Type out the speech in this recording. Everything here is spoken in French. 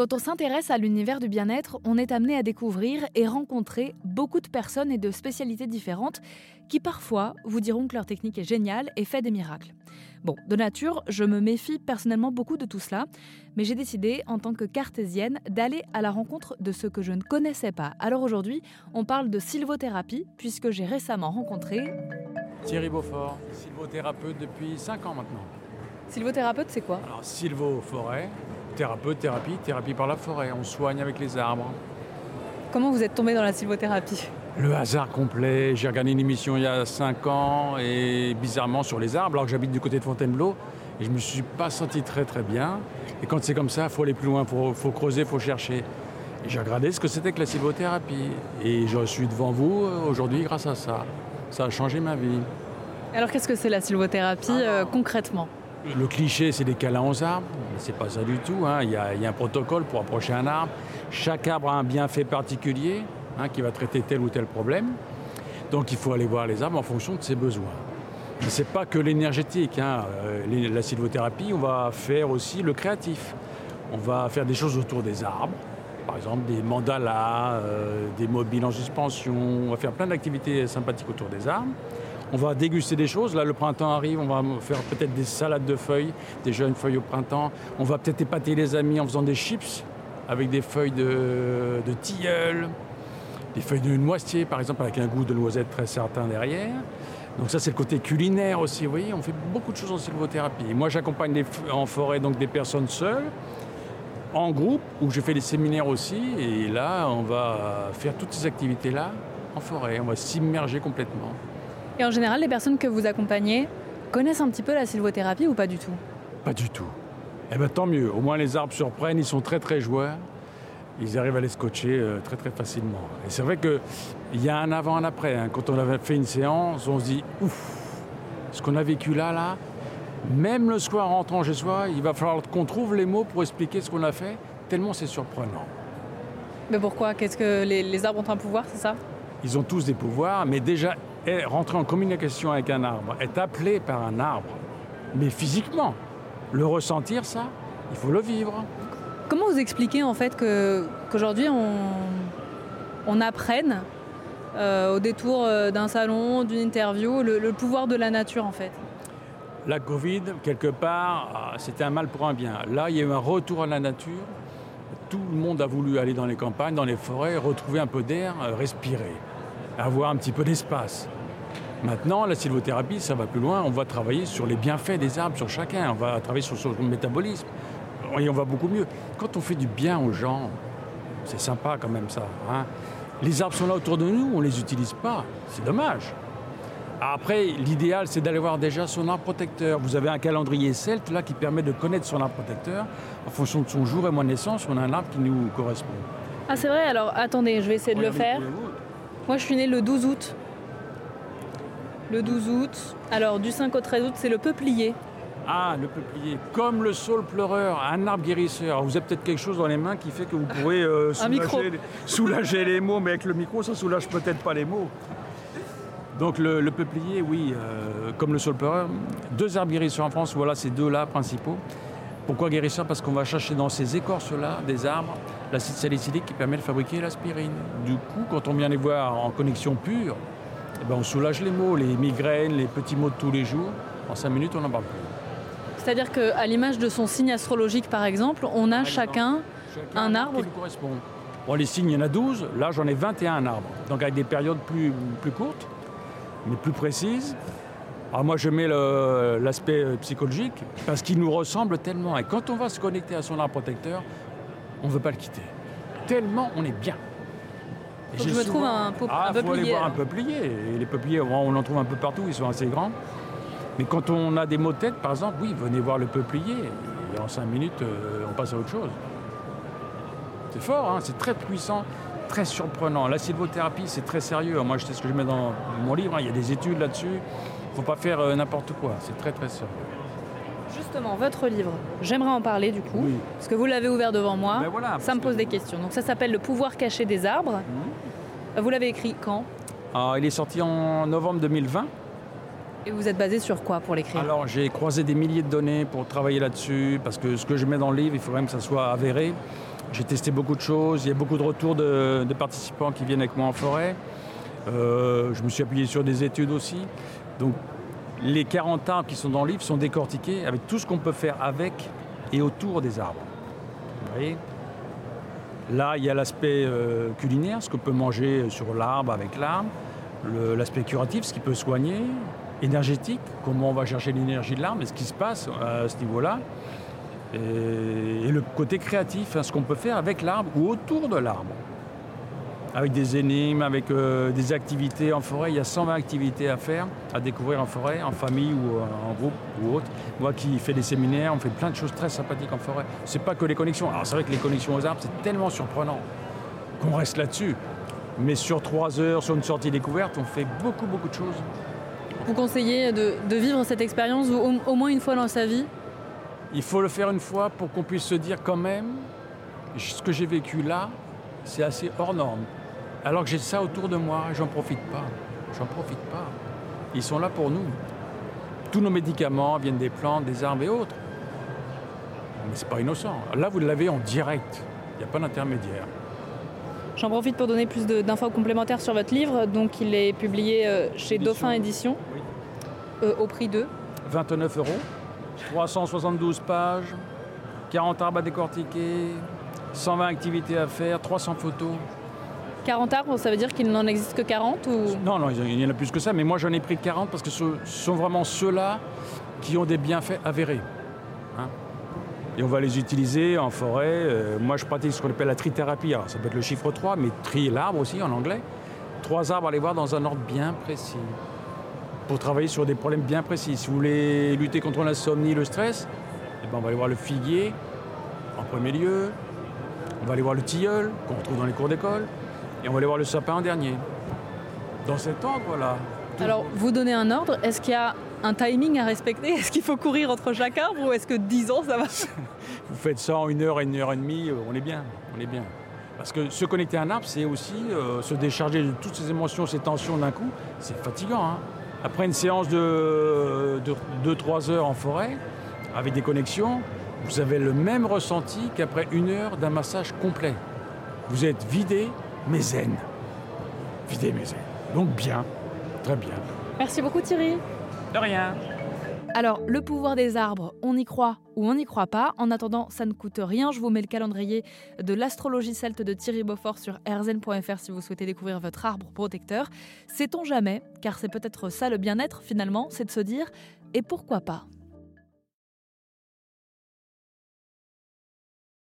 Quand on s'intéresse à l'univers du bien-être, on est amené à découvrir et rencontrer beaucoup de personnes et de spécialités différentes qui parfois vous diront que leur technique est géniale et fait des miracles. Bon, de nature, je me méfie personnellement beaucoup de tout cela, mais j'ai décidé, en tant que cartésienne, d'aller à la rencontre de ceux que je ne connaissais pas. Alors aujourd'hui, on parle de sylvothérapie, puisque j'ai récemment rencontré... Thierry Beaufort, sylvothérapeute depuis 5 ans maintenant. Sylvothérapeute, c'est quoi? Alors, sylvo-forêt, thérapeute, thérapie, thérapie par la forêt. On soigne avec les arbres. Comment vous êtes tombé dans la sylvothérapie? Le hasard complet. J'ai regardé une émission il y a 5 ans et bizarrement sur les arbres, alors que j'habite du côté de Fontainebleau. Et je me suis pas senti très très bien. Et quand c'est comme ça, il faut aller plus loin, il faut, faut creuser, il faut chercher. Et j'ai regardé ce que c'était que la sylvothérapie. Et je suis devant vous euh, aujourd'hui grâce à ça. Ça a changé ma vie. Alors qu'est-ce que c'est la sylvothérapie euh, concrètement? Le cliché, c'est des câlins aux arbres. C'est pas ça du tout. hein. Il, y a, un protocole pour approcher un arbre. Chaque arbre a un bienfait particulier hein, qui va traiter tel ou tel problème. Donc il faut aller voir les arbres en fonction de ses besoins. Mais c'est pas que l'énergétique. hein. Euh, La sylvothérapie, on va faire aussi le créatif. On va faire des choses autour des arbres. Par exemple, des mandalas, euh, des mobiles en suspension. On va faire plein d'activités sympathiques autour des arbres. On va déguster des choses. Là, le printemps arrive, on va faire peut-être des salades de feuilles, des jeunes feuilles au printemps. On va peut-être épater les amis en faisant des chips avec des feuilles de, tilleul, des feuilles de noisetier, par exemple, avec un goût de noisette très certain derrière. Donc ça, c'est le côté culinaire aussi. Vous voyez, on fait beaucoup de choses en sylvothérapie. Moi, j'accompagne en forêt donc des personnes seules, en groupe, où je fais des séminaires aussi. Et là, on va faire toutes ces activités-là en forêt. On va s'immerger complètement. Et en général, les personnes que vous accompagnez connaissent un petit peu la sylvothérapie ou pas du tout? Pas du tout. Eh bien, tant mieux. Au moins, les arbres surprennent. Ils sont très, très joueurs. Ils arrivent à les scotcher euh, très, très facilement. Et c'est vrai qu'il y a un avant, un après. hein. Quand on avait fait une séance, on se dit ouf, ce qu'on a vécu là, là, même le soir en rentrant chez soi, il va falloir qu'on trouve les mots pour expliquer ce qu'on a fait, tellement c'est surprenant. Mais pourquoi? Qu'est-ce que les, les arbres ont un pouvoir, c'est ça? Ils ont tous des pouvoirs, mais déjà, rentrer en communication avec un arbre, être appelé par un arbre, mais physiquement, le ressentir, ça, il faut le vivre. Comment vous expliquez en fait qu'aujourd'hui on, on apprenne euh, au détour euh, d'un salon, d'une interview, le, le pouvoir de la nature en fait? La Covid, quelque part, ah, c'était un mal pour un bien. Là, il y a eu un retour à la nature. Tout le monde a voulu aller dans les campagnes, dans les forêts, retrouver un peu d'air, euh, respirer, avoir un petit peu d'espace. Maintenant, la sylvothérapie, ça va plus loin. On va travailler sur les bienfaits des arbres, sur chacun. On va travailler sur son métabolisme. Et on va beaucoup mieux. Quand on fait du bien aux gens, c'est sympa quand même ça. hein. Les arbres sont là autour de nous, on ne les utilise pas. C'est dommage. Après, l'idéal, c'est d'aller voir déjà son arbre protecteur. Vous avez un calendrier celte là qui permet de connaître son arbre protecteur. En fonction de son jour et mois de naissance, on a un arbre qui nous correspond. Ah c'est vrai, alors attendez, je vais essayer de le faire. Moi je suis née le 12 août. Le 12 août. Alors du 5 au 13 août, c'est le peuplier. Ah, le peuplier, comme le saule pleureur, un arbre guérisseur. Alors, vous avez peut-être quelque chose dans les mains qui fait que vous pourrez euh, soulager, les- soulager les mots, mais avec le micro, ça soulage peut-être pas les mots. Donc le, le peuplier, oui, euh, comme le saule pleureur, deux arbres guérisseurs en France, voilà ces deux-là principaux. Pourquoi guérisseur Parce qu'on va chercher dans ces écorces-là des arbres l'acide salicylique qui permet de fabriquer l'aspirine. Du coup, quand on vient les voir en connexion pure, eh ben, on soulage les maux, les migraines, les petits maux de tous les jours. En cinq minutes, on n'en parle plus. C'est-à-dire qu'à l'image de son signe astrologique par exemple, on a Par chacun Chacun un arbre qui nous correspond. Bon, les signes, il y en a 12. Là, j'en ai 21 arbres. Donc, avec des périodes plus, plus courtes, mais plus précises. Alors, moi, je mets l'aspect euh, psychologique parce qu'il nous ressemble tellement. Et quand on va se connecter à son arbre protecteur, on ne veut pas le quitter. Tellement on est bien. Et Faut que j'ai je me trouve un peu- ah, un faut aller voir un peuplier. Et les peupliers, on en trouve un peu partout, ils sont assez grands. Mais quand on a des maux de tête, par exemple, oui, venez voir le peuplier. Et en cinq minutes, euh, on passe à autre chose. C'est fort, hein, c'est très puissant, très surprenant. La sylvothérapie, c'est très sérieux. Moi, c'est ce que je mets dans mon livre. hein, Il y a des études là-dessus. Il ne faut pas faire euh, n'importe quoi. C'est très, très sérieux. Justement, votre livre, j'aimerais en parler du coup, Oui. parce que vous l'avez ouvert devant moi, Ben voilà, ça me que- Mhm. pose des questions. Donc ça s'appelle Le pouvoir caché des arbres. Vous l'avez écrit quand? Ah, il est sorti en novembre 2020. Et vous êtes basé sur quoi pour l'écrire? Alors j'ai croisé des milliers de données pour travailler là-dessus, parce que ce que je mets dans le livre, il faut quand même que ça soit avéré. J'ai testé beaucoup de choses. Il y a beaucoup de retours de, participants qui viennent avec moi en forêt. Euh, je me suis appuyé sur des études aussi. Donc, les 40 arbres qui sont dans le livre sont décortiqués avec tout ce qu'on peut faire avec et autour des arbres. Là, il y a l'aspect euh, culinaire, ce qu'on peut manger sur l'arbre, avec l'arbre. L'aspect curatif, ce qui peut soigner. Énergétique, comment on va chercher l'énergie de l'arbre et ce qui se passe à ce niveau-là. Et, le côté créatif, hein, ce qu'on peut faire avec l'arbre ou autour de l'arbre. Avec des énigmes, avec euh, des activités en forêt. Il y a 120 activités à faire, à découvrir en forêt, en famille ou euh, en groupe ou autre. Moi qui fais des séminaires, on fait plein de choses très sympathiques en forêt. C'est pas que les connexions. Alors c'est vrai que les connexions aux arbres, c'est tellement surprenant qu'on reste là-dessus. Mais sur trois heures, sur une sortie découverte, on fait beaucoup, beaucoup de choses. Vous conseillez de, vivre cette expérience au moins une fois dans sa vie? Il faut le faire une fois pour qu'on puisse se dire quand même, ce que j'ai vécu là, c'est assez hors norme. Alors que j'ai ça autour de moi, j'en profite pas. J'en profite pas. Ils sont là pour nous. Tous nos médicaments viennent des plantes, des arbres et autres. Mais c'est pas innocent. Là, vous l'avez en direct. Il n'y a pas d'intermédiaire. J'en profite pour donner plus d'infos complémentaires sur votre livre. Donc, il est publié euh, chez Dauphin Édition, euh, au prix de 29 euros. 372 pages, 40 arbres à décortiquer, 120 activités à faire, 300 photos. 40 arbres, ça veut dire qu'il n'en existe que 40 ou... Non, non, il y en a plus que ça, mais moi j'en ai pris 40 parce que ce sont vraiment ceux-là qui ont des bienfaits avérés. Hein. et on va les utiliser en forêt. Euh, moi je pratique ce qu'on appelle la trithérapie. Ça peut être le chiffre 3, mais tri l'arbre aussi en anglais. Trois arbres à les voir dans un ordre bien précis pour travailler sur des problèmes bien précis. Si vous voulez lutter contre l'insomnie, le stress, eh ben on va aller voir le figuier en premier lieu, on va aller voir le tilleul qu'on retrouve dans les cours d'école, et on va aller voir le sapin en dernier. Dans cet ordre-là. Alors, vous donnez un ordre, est-ce qu'il y a un timing à respecter? Est-ce qu'il faut courir entre chaque arbre ou est-ce que 10 ans ça va? Vous faites ça en une heure et une heure et demie, euh, on est bien, on est bien. Parce que se connecter à un arbre, c'est aussi euh, se décharger de toutes ces émotions, ces tensions d'un coup. C'est fatigant. Hein après une séance de 2-3 heures en forêt, avec des connexions, vous avez le même ressenti qu'après une heure d'un massage complet. Vous êtes vidé, zen. Vidé, zen. Donc bien, très bien. Merci beaucoup Thierry. De rien. Alors, le pouvoir des arbres, on y croit ou on n'y croit pas. En attendant, ça ne coûte rien. Je vous mets le calendrier de l'astrologie celte de Thierry Beaufort sur rzn.fr si vous souhaitez découvrir votre arbre protecteur. Sait-on jamais Car c'est peut-être ça le bien-être finalement, c'est de se dire et pourquoi pas?